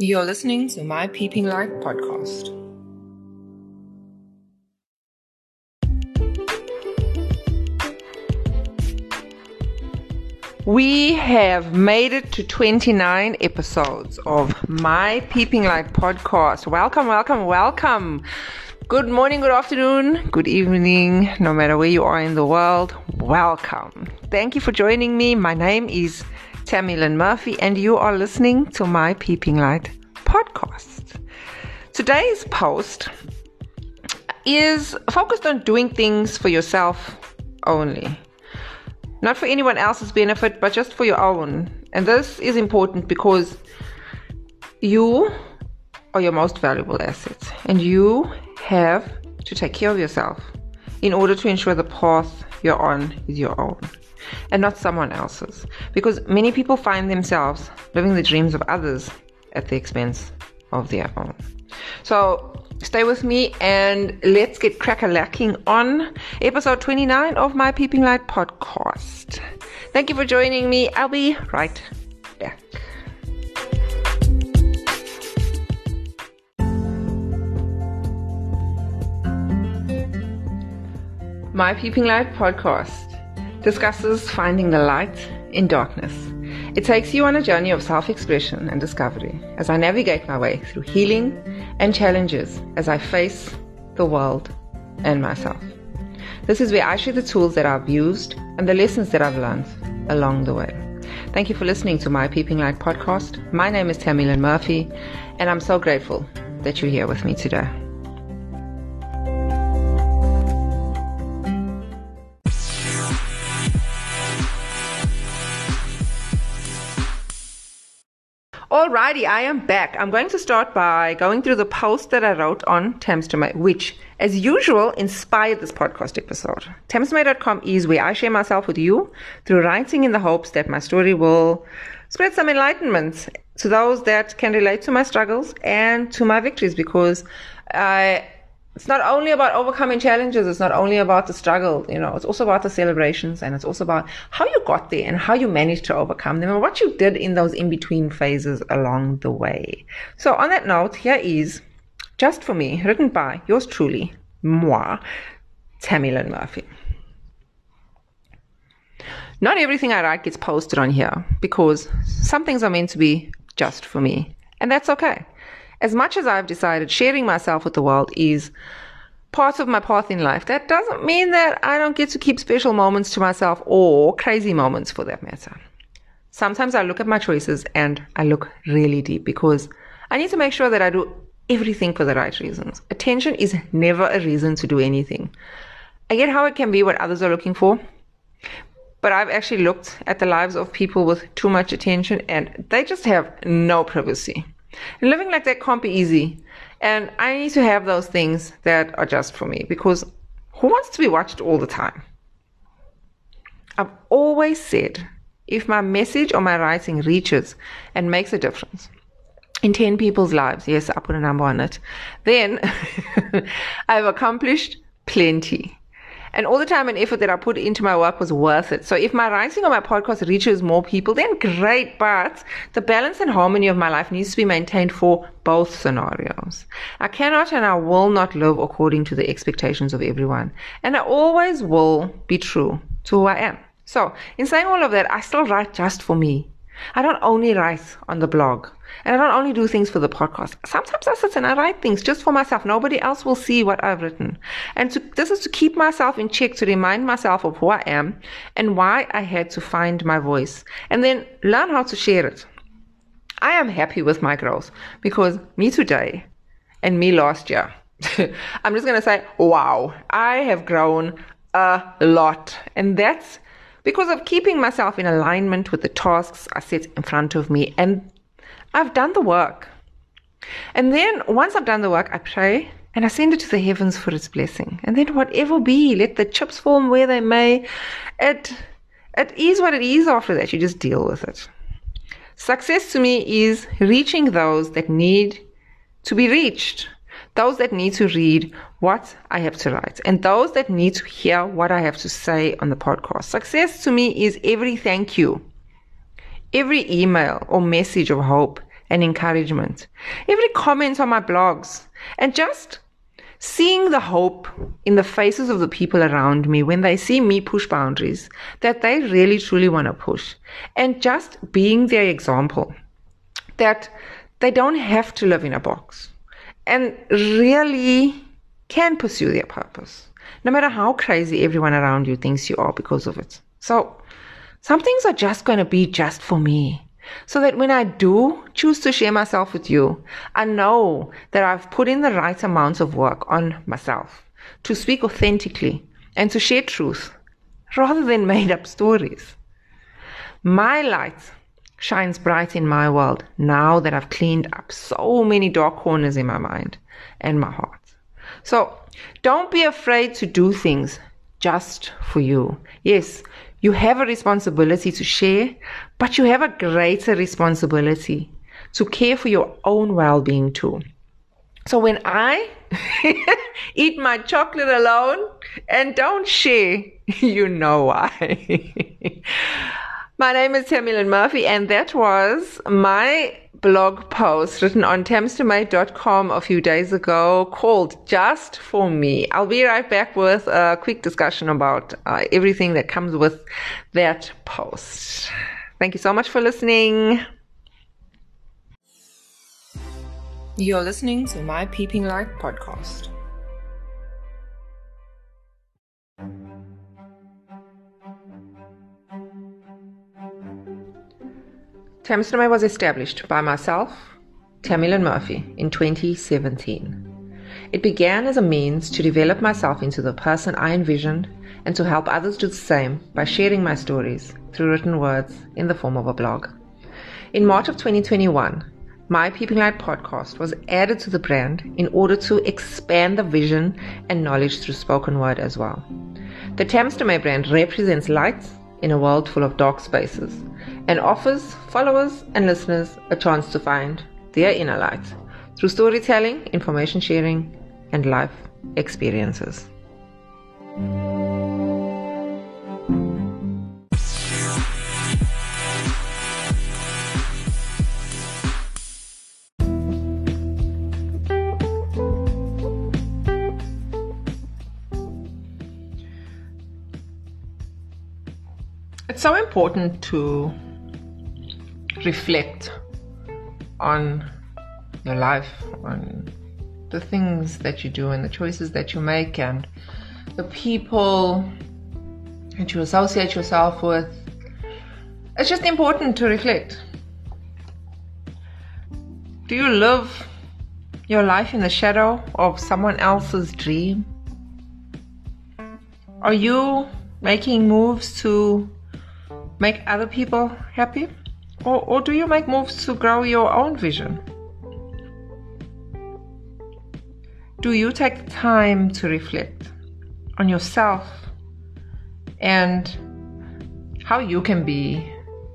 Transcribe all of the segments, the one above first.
You're listening to my Peeping Light podcast. We have made it to 29 episodes of my Peeping Light podcast. Welcome, welcome, welcome. Good morning, good afternoon, good evening, no matter where you are in the world. Welcome. Thank you for joining me. My name is Tammy Lynn Murphy, and you are listening to my Peeping Light podcast. Today's post is focused on doing things for yourself only. Not for anyone else's benefit, but just for your own. And this is important because you are your most valuable asset and you have to take care of yourself in order to ensure the path you're on is your own and not someone else's. Because many people find themselves living the dreams of others at the expense of their own. So stay with me and let's get crack-a-lacking on episode 29 of my Peeping Light podcast. Thank you for joining me. I'll be right back. My Peeping Light podcast discusses finding the light in darkness. It takes you on a journey of self expression and discovery as I navigate my way through healing and challenges as I face the world and myself. This is where I share the tools that I've used and the lessons that I've learned along the way. Thank you for listening to my Peeping Light podcast. My name is Tammy Lynn Murphy, and I'm so grateful that you're here with me today. Alrighty, I am back. I'm going to start by going through the post that I wrote on Tamstomate, which, as usual, inspired this podcast episode. Tamstomate.com is where I share myself with you through writing in the hopes that my story will spread some enlightenment to those that can relate to my struggles and to my victories because I it's not only about overcoming challenges. It's not only about the struggle. You know, it's also about the celebrations and it's also about how you got there and how you managed to overcome them and what you did in those in between phases along the way. So on that note, here is just for me, written by yours truly, moi, Tammy Lynn Murphy. Not everything I write gets posted on here because some things are meant to be just for me. And that's okay. As much as I've decided sharing myself with the world is part of my path in life, that doesn't mean that I don't get to keep special moments to myself or crazy moments for that matter. Sometimes I look at my choices and I look really deep because I need to make sure that I do everything for the right reasons. Attention is never a reason to do anything. I get how it can be what others are looking for, but I've actually looked at the lives of people with too much attention and they just have no privacy. And living like that can't be easy. And I need to have those things that are just for me because who wants to be watched all the time? I've always said if my message or my writing reaches and makes a difference in 10 people's lives, yes, I put a number on it, then I've accomplished plenty. And all the time and effort that I put into my work was worth it. So if my writing or my podcast reaches more people, then great. But the balance and harmony of my life needs to be maintained for both scenarios. I cannot and I will not live according to the expectations of everyone. And I always will be true to who I am. So in saying all of that, I still write just for me. I don't only write on the blog. And I don't only do things for the podcast. Sometimes I sit and I write things just for myself. Nobody else will see what I've written. And to, this is to keep myself in check, to remind myself of who I am and why I had to find my voice and then learn how to share it. I am happy with my growth because me today and me last year, I'm just going to say, wow, I have grown a lot. And that's because of keeping myself in alignment with the tasks I set in front of me and I've done the work. And then once I've done the work, I pray and I send it to the heavens for its blessing. And then whatever be, let the chips fall where they may. It it is what it is after that. You just deal with it. Success to me is reaching those that need to be reached. Those that need to read what I have to write and those that need to hear what I have to say on the podcast. Success to me is every thank you every email or message of hope and encouragement. Every comment on my blogs and just seeing the hope in the faces of the people around me when they see me push boundaries that they really truly want to push and just being their example that they don't have to live in a box and really can pursue their purpose no matter how crazy everyone around you thinks you are because of it. So some things are just going to be just for me so that when I do choose to share myself with you, I know that I've put in the right amounts of work on myself to speak authentically and to share truth rather than made up stories. My light shines bright in my world now that I've cleaned up so many dark corners in my mind and my heart. So don't be afraid to do things just for you. Yes, you have a responsibility to share, but you have a greater responsibility to care for your own well being too. So when I eat my chocolate alone and don't share, you know why. my name is Tammy Murphy, and that was my blog post written on tamstomate.com a few days ago called Just for Me. I'll be right back with a quick discussion about uh, everything that comes with that post. Thank you so much for listening. You're listening to my Peeping Light podcast. Tamstomate was established by myself, Tammy Murphy, in 2017. It began as a means to develop myself into the person I envisioned and to help others do the same by sharing my stories through written words in the form of a blog. In March of 2021, my Peeping Light podcast was added to the brand in order to expand the vision and knowledge through spoken word as well. The Tamstomate brand represents light in a world full of dark spaces and offers followers and listeners a chance to find their inner light through storytelling, information sharing, and life experiences. It's so important to reflect on your life, on the things that you do and the choices that you make and the people that you associate yourself with. It's just important to reflect. Do you live your life in the shadow of someone else's dream? Are you making moves to make other people happy? Or, or do you make moves to grow your own vision? Do you take time to reflect on yourself and how you can be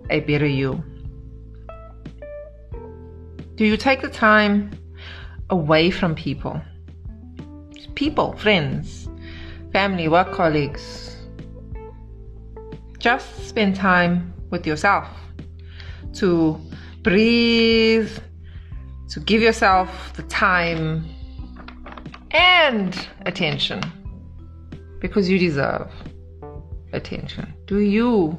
a better you? Do you take the time away from people? People, friends, family, work colleagues. Just spend time with yourself to breathe, to give yourself the time and attention because you deserve attention. Do you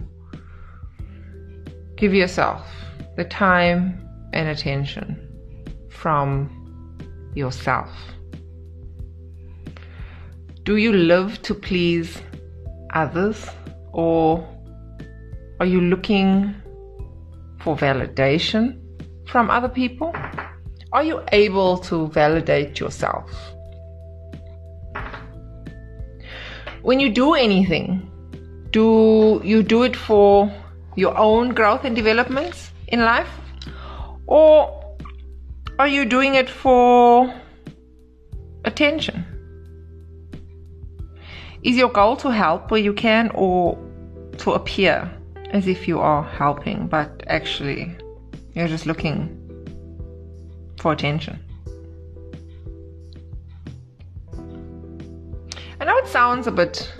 give yourself the time and attention from yourself? Do you live to please others or are you looking for validation from other people? Are you able to validate yourself? When you do anything, do you do it for your own growth and development in life? Or are you doing it for attention? Is your goal to help where you can or to appear? As if you are helping, but actually you're just looking for attention. I know it sounds a bit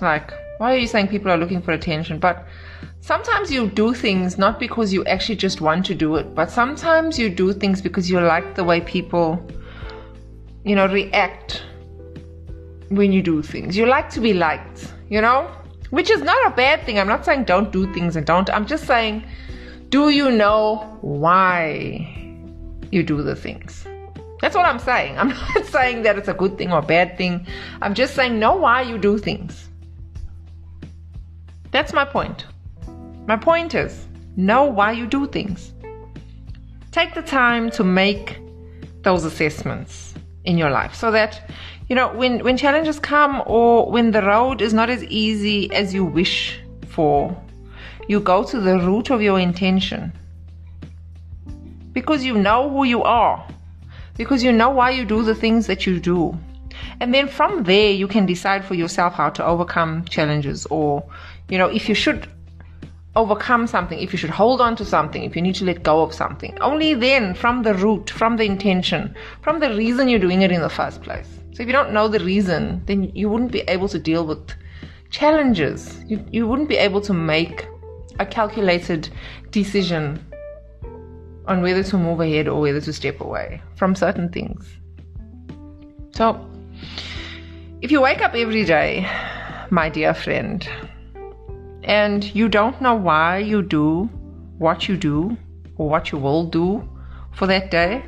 like, why are you saying people are looking for attention? But sometimes you do things not because you actually just want to do it, but sometimes you do things because you like the way people, you know, react when you do things. You like to be liked, you know? Which is not a bad thing. I'm not saying don't do things and don't. I'm just saying, do you know why you do the things? That's what I'm saying. I'm not saying that it's a good thing or a bad thing. I'm just saying know why you do things. That's my point. My point is know why you do things. Take the time to make those assessments in your life so that you know when when challenges come or when the road is not as easy as you wish for you go to the root of your intention because you know who you are because you know why you do the things that you do and then from there you can decide for yourself how to overcome challenges or you know if you should overcome something, if you should hold on to something, if you need to let go of something. Only then, from the root, from the intention, from the reason you're doing it in the first place. So if you don't know the reason, then you wouldn't be able to deal with challenges. You, you wouldn't be able to make a calculated decision on whether to move ahead or whether to step away from certain things. So, if you wake up every day, my dear friend, and you don't know why you do what you do or what you will do for that day,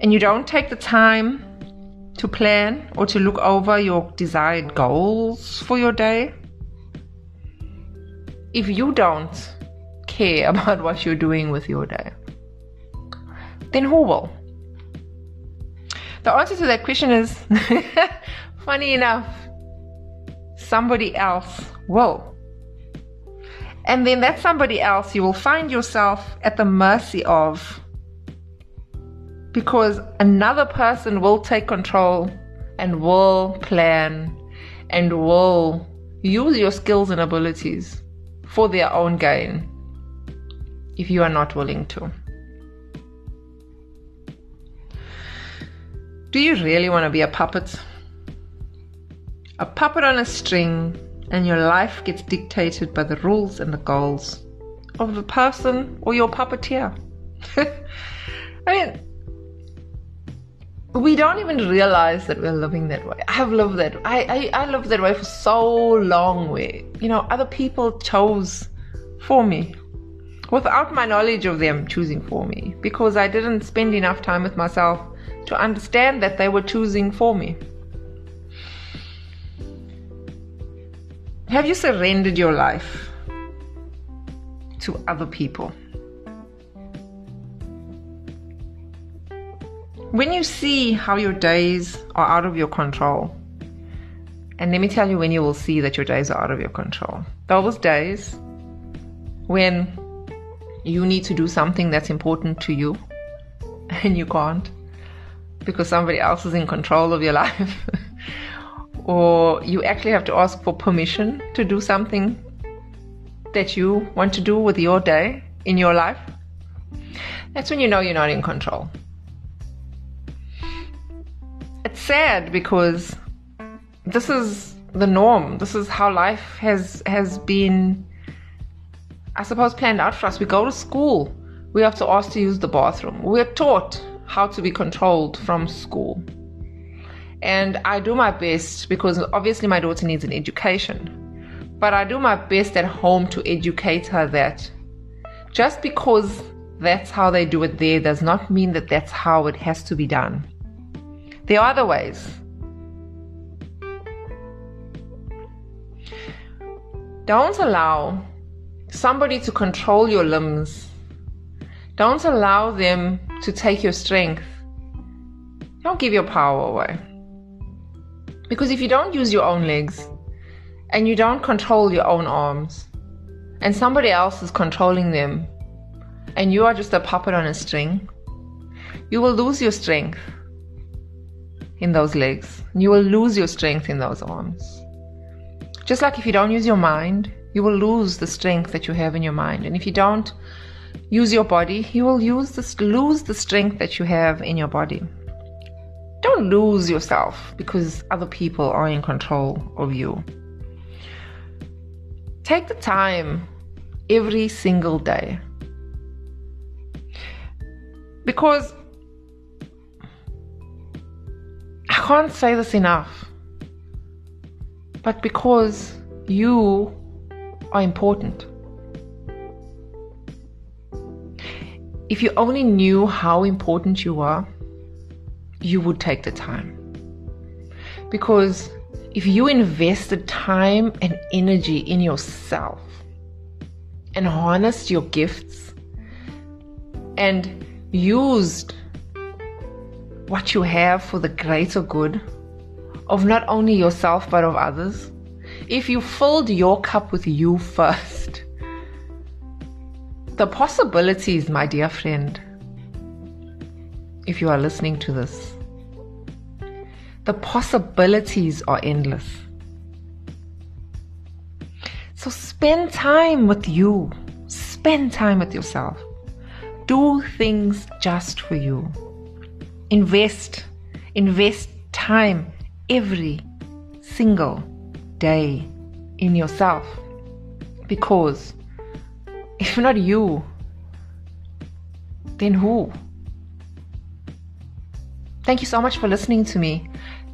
and you don't take the time to plan or to look over your desired goals for your day, if you don't care about what you're doing with your day, then who will? The answer to that question is funny enough, somebody else will. And then that somebody else you will find yourself at the mercy of because another person will take control and will plan and will use your skills and abilities for their own gain if you are not willing to. Do you really want to be a puppet? A puppet on a string and your life gets dictated by the rules and the goals of the person or your puppeteer. I mean, we don't even realize that we're living that way. I've lived that. I, I I lived that way for so long. Where you know other people chose for me without my knowledge of them choosing for me because I didn't spend enough time with myself to understand that they were choosing for me. Have you surrendered your life to other people? When you see how your days are out of your control, and let me tell you when you will see that your days are out of your control. Those days when you need to do something that's important to you and you can't because somebody else is in control of your life or you actually have to ask for permission to do something that you want to do with your day in your life, that's when you know you're not in control. It's sad because this is the norm. This is how life has has been I suppose planned out for us. We go to school. We have to ask to use the bathroom. We're taught how to be controlled from school. And I do my best because obviously my daughter needs an education. But I do my best at home to educate her that just because that's how they do it there does not mean that that's how it has to be done. Are other ways. Don't allow somebody to control your limbs. Don't allow them to take your strength. Don't give your power away. Because if you don't use your own legs and you don't control your own arms and somebody else is controlling them and you are just a puppet on a string, you will lose your strength in those legs. You will lose your strength in those arms. Just like if you don't use your mind, you will lose the strength that you have in your mind. And if you don't use your body, you will use this, lose the strength that you have in your body don't lose yourself because other people are in control of you. take the time every single day. Because can't say this enough, but because you are important. If you only knew how important you are, you would take the time. Because if you invested time and energy in yourself and harnessed your gifts and used what you have for the greater good of not only yourself but of others, if you filled your cup with you first, the possibilities, my dear friend, if you are listening to this, the possibilities are endless. So spend time with you. Spend time with yourself. Do things just for you. Invest. Invest time every single day in yourself. Because if not you, then who? Thank you so much for listening to me.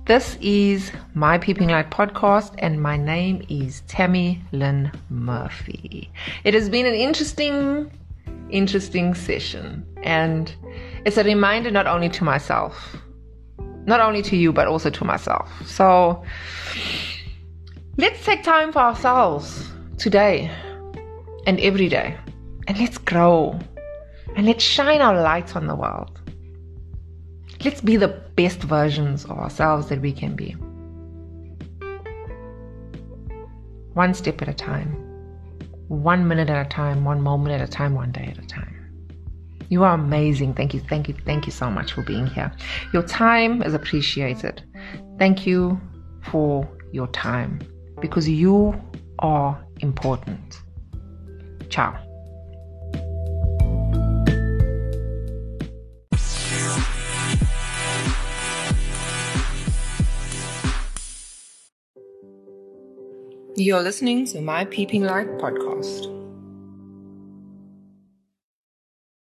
This is my Peeping Light podcast, and my name is Tammy Lynn Murphy. It has been an interesting, interesting session, and it's a reminder not only to myself, not only to you, but also to myself. So let's take time for ourselves today and every day, and let's grow and let's shine our light on the world. Let's be the best versions of ourselves that we can be. One step at a time, one minute at a time, one moment at a time, one day at a time. You are amazing. Thank you, thank you, thank you so much for being here. Your time is appreciated. Thank you for your time because you are important. Ciao. You're listening to my Peeping Light podcast.